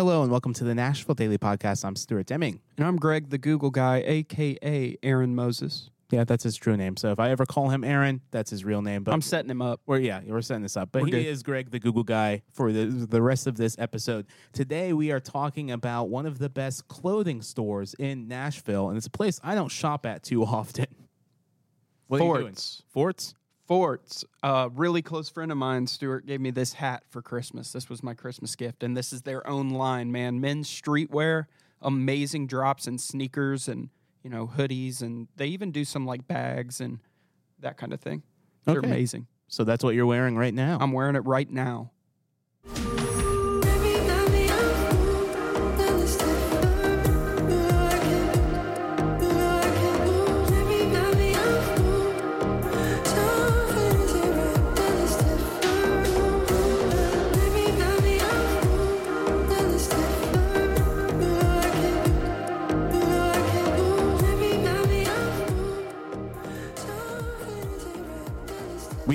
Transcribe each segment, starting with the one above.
Hello and welcome to the Nashville Daily Podcast. I'm Stuart Deming. And I'm Greg, the Google guy, aka Aaron Moses. Yeah, that's his true name. So if I ever call him Aaron, that's his real name. But I'm setting him up. We're, yeah, we're setting this up. But We're he good. is Greg, the Google guy, for the, the rest of this episode. Today, we are talking about one of the best clothing stores in Nashville, and it's a place I don't shop at too often. What are you doing? Forts. Forts? Forts. A really close friend of mine, Stuart, gave me this hat for Christmas. This was my Christmas gift, and this is their own line, man. Men's streetwear, amazing drops and sneakers and you know hoodies, and they even do some like bags and that kind of thing. They're Okay. amazing. So that's what you're wearing right now. I'm wearing it right now.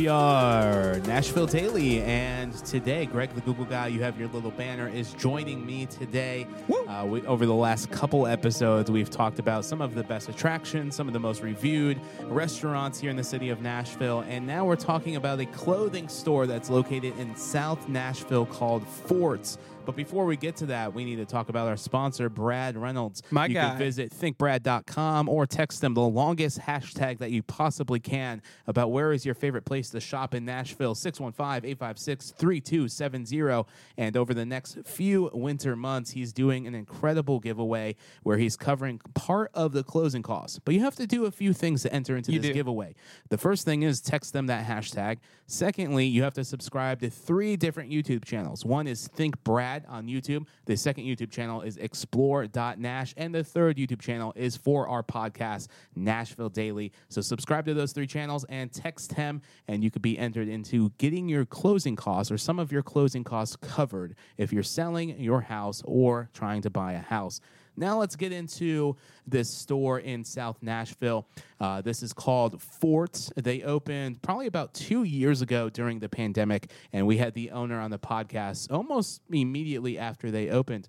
We are Nashville Daily, and today, Greg, the Google guy, you have your little banner, is joining me today. Uh, we, over the last couple episodes, we've talked about some of the best attractions, some of the most reviewed restaurants here in the city of Nashville, and now we're talking about a clothing store that's located in South Nashville called Forts. But before we get to that, we need to talk about our sponsor, Brad Reynolds. My you guy. Can visit thinkbrad.com or text them the longest hashtag that you possibly can about where is your favorite place to shop in Nashville 615-856-3270 and over the next few winter months he's doing an incredible giveaway where he's covering part of the closing costs. But you have to do a few things to enter into You this do. giveaway. The first thing is text them that hashtag. Secondly you have to subscribe to three different YouTube channels. One is Think Brad on YouTube. The second YouTube channel is explore.nash and the third YouTube channel is for our podcast Nashville Daily. So subscribe to those three channels and text him and you could be entered into getting your closing costs or some of your closing costs covered if you're selling your house or trying to buy a house now let's get into this store in South Nashville. Uh, this is called Forts. They opened probably about two years ago during the pandemic, and we had the owner on the podcast almost immediately after they opened.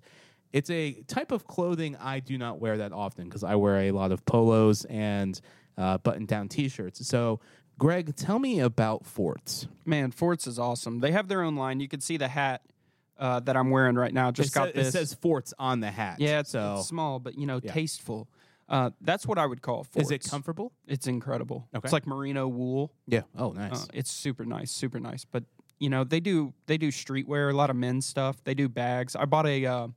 It's a type of clothing I do not wear that often because I wear a lot of polos and uh, button-down T-shirts. So, Greg, tell me about Forts. Man, Forts is awesome. They have their own line. You can see the hat uh, that I'm wearing right now. Just it, got sa- this. it says Forts on the hat. Yeah, it's, so it's small, but you know, Yeah. tasteful. Uh, that's what I would call forts. is it comfortable? It's incredible. Okay. It's like merino wool. Yeah. Oh, nice. Uh, it's super nice, super nice. But you know, they do they do streetwear, a lot of men's stuff. They do bags. I bought a uh,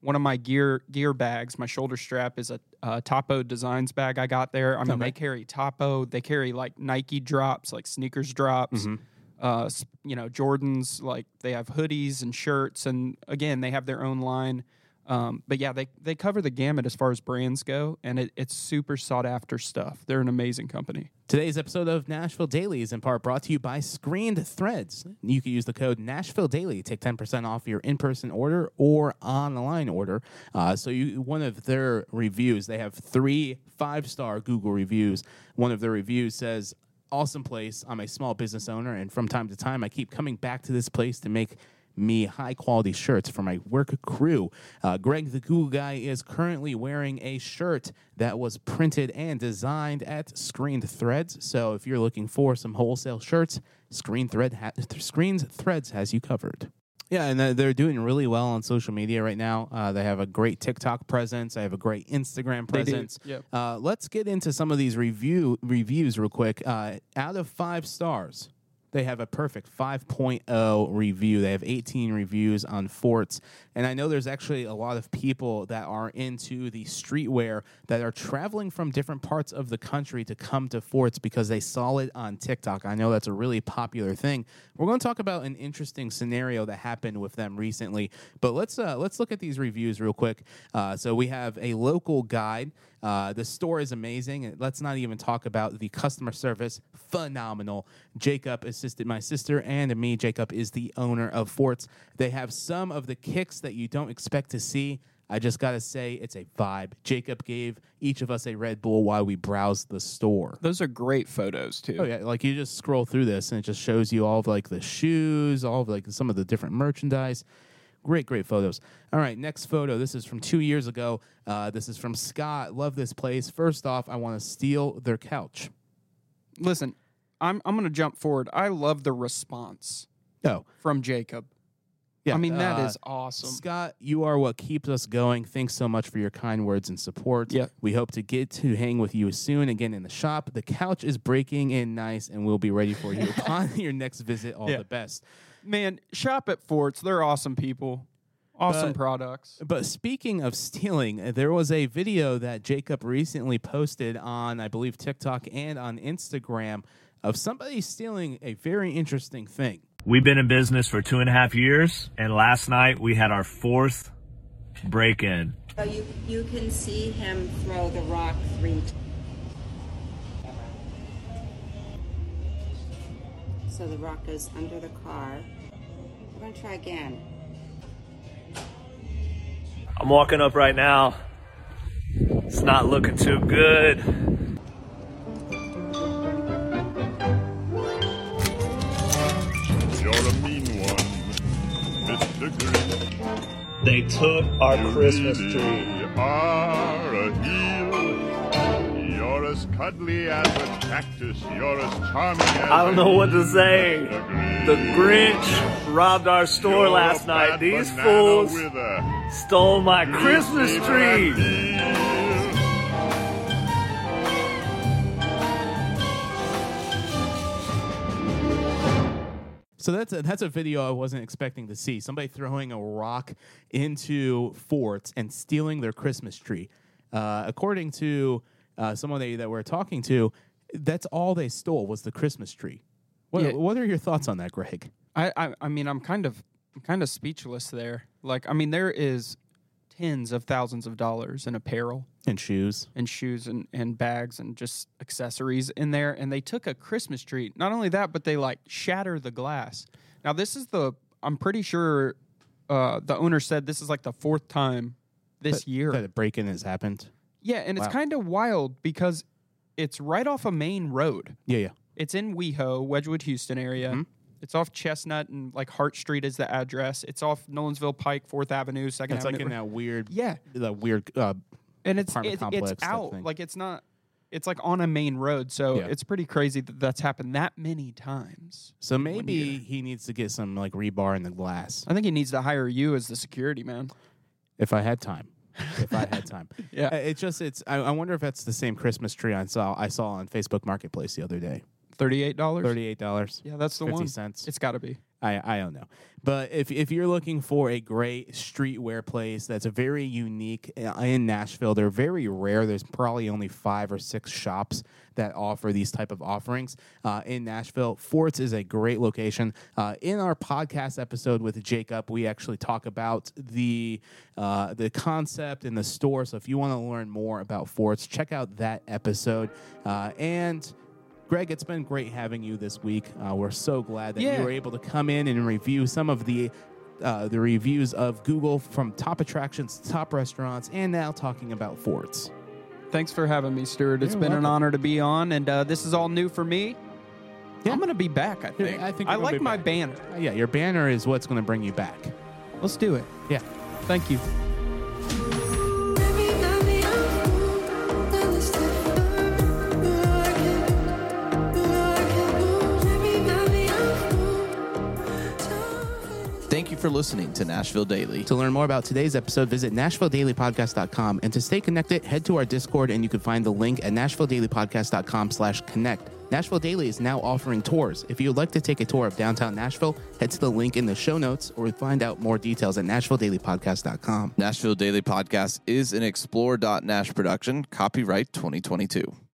one of my gear gear bags. My shoulder strap is a uh, Topo Designs bag I got there. I mean, Okay. they carry Topo. They carry like Nike drops, like sneakers drops. Mm-hmm. Uh, you know, Jordans. Like they have hoodies and shirts, and again, they have their own line. Um, but yeah, they they cover the gamut as far as brands go, and it, it's super sought after stuff. They're an amazing company. Today's episode of Nashville Daily is in part brought to you by Screened Threads. You can use the code Nashville Daily take 10% off your in-person order or online order. Uh, so you one of their reviews, they have three five-star Google reviews. One of their reviews says, awesome place. I'm a small business owner, and from time to time, I keep coming back to this place to make me high quality shirts for my work crew. Uh, Greg, the Google guy, is currently wearing a shirt that was printed and designed at Screened Threads. So if you're looking for some wholesale shirts, Screen Thread ha- Screens Threads has you covered. Yeah, and they're doing really well on social media right now. Uh, they have a great TikTok presence. They have a great Instagram presence. yep. Uh, let's get into some of these review reviews real quick. Uh, out of five stars, they have a perfect 5.0 review. They have 18 reviews on Forts. And I know there's actually a lot of people that are into the streetwear that are traveling from different parts of the country to come to Forts because they saw it on TikTok. I know that's a really popular thing. We're going to talk about an interesting scenario that happened with them recently. But let's uh, let's look at these reviews real quick. Uh, so we have a local guide. Uh, the store is amazing. Let's not even talk about the customer service. Phenomenal. Jacob assisted my sister and me. Jacob is the owner of Forts. They have some of the kicks that you don't expect to see. I just got to say, it's a vibe. Jacob gave each of us a Red Bull while we browsed the store. Those are great photos too. Oh yeah, like you just scroll through this and it just shows you all of like the shoes, all of like some of the different merchandise. Great, great photos. All right, next photo. This is from two years ago. Uh, this is from Scott. Love this place. First off, I want to steal their couch. Listen, I'm I'm gonna jump forward. I love the response Oh, from Jacob. yeah. I mean, that uh, is awesome. Scott, you are what keeps us going. Thanks so much for your kind words and support. Yeah. We hope to get to hang with you soon again in the shop. The couch is breaking in nice and we'll be ready for you upon your next visit. All Yeah. the best. Man, shop at Forts. They're awesome people. Awesome But- products. But speaking of stealing, there was a video that Jacob recently posted on, I believe, TikTok and on Instagram of somebody stealing a very interesting thing. We've been in business for two and a half years, and last night we had our fourth break in. So you, you can see him throw the rock three times. So the rock goes under the car. We're gonna try again. I'm walking up right now. It's not looking too good. You're a mean one, Mr. Grinch. They took our You Christmas really tree. Cuddly as a cactus. You're as charming as I don't know what to say. The Grinch robbed our store You're last night. These fools stole my Christmas tree. So that's a, that's a video I wasn't expecting to see. Somebody throwing a rock into forts and stealing their Christmas tree. Uh, according to uh, someone they, that we're talking to, that's all they stole was the Christmas tree. What, Yeah. what are your thoughts on that, Greg? I, I I mean, I'm kind of I'm kind of speechless there. Like, I mean, there is tens of thousands of dollars in apparel And shoes. and shoes and, and bags and just accessories in there. And they took a Christmas tree. Not only that, but they like shatter the glass. Now, this is the, I'm pretty sure uh, the owner said this is like the fourth time this year. That a break in has happened. Yeah. And it's Wow. kind of wild because it's right off a main road. Yeah, yeah. It's in WeHo, Wedgewood, Houston area. Mm-hmm. It's off Chestnut and like Hart Street is the address. It's off Nolensville Pike, Fourth Avenue, Second It's like Avenue. in that weird, yeah, the weird. Uh, and it's apartment it's, complex it's type out thing. like it's not. It's like on a main road, so Yeah. it's pretty crazy that that's happened that many times. so maybe he needs to get some like rebar in the glass. I think he needs to hire you as the security man. If I had time. if I had time. Yeah. Uh, It's just it's. I, I wonder if that's the same Christmas tree I saw. I saw on Facebook Marketplace the other day. Thirty-eight dollars. Thirty-eight dollars. Yeah, that's the fifty one. cents. It's got to be. I I don't know, but if if you're looking for a great streetwear place that's very unique uh, in Nashville, they're very rare. There's probably only five or six shops that offer these type of offerings uh, in Nashville. Forts is a great location. Uh, in our podcast episode with Jacob, we actually talk about the uh, the concept in the store. So if you want to learn more about Forts, check out that episode uh, and. Greg, it's been great having you this week. Uh, we're so glad that Yeah. you were able to come in and review some of the uh, the reviews of Google from top attractions, to top restaurants, and now talking about forts. Thanks for having me, Stuart. It's You're been an honor to be on, and uh, this is all new for me. Yeah. I'm gonna be back. I think. I think I like my back. banner. Yeah, your banner is what's going to bring you back. Let's do it. Yeah. Thank you. For listening to Nashville Daily. To learn more about today's episode, visit NashvilleDailyPodcast.com. And to stay connected, head to our Discord and you can find the link at NashvilleDailyPodcast.com slash connect. Nashville Daily is now offering tours. If you would like to take a tour of downtown Nashville, head to the link in the show notes or find out more details at NashvilleDailyPodcast.com. Nashville Daily Podcast is an Explore.Nash production, copyright 2022.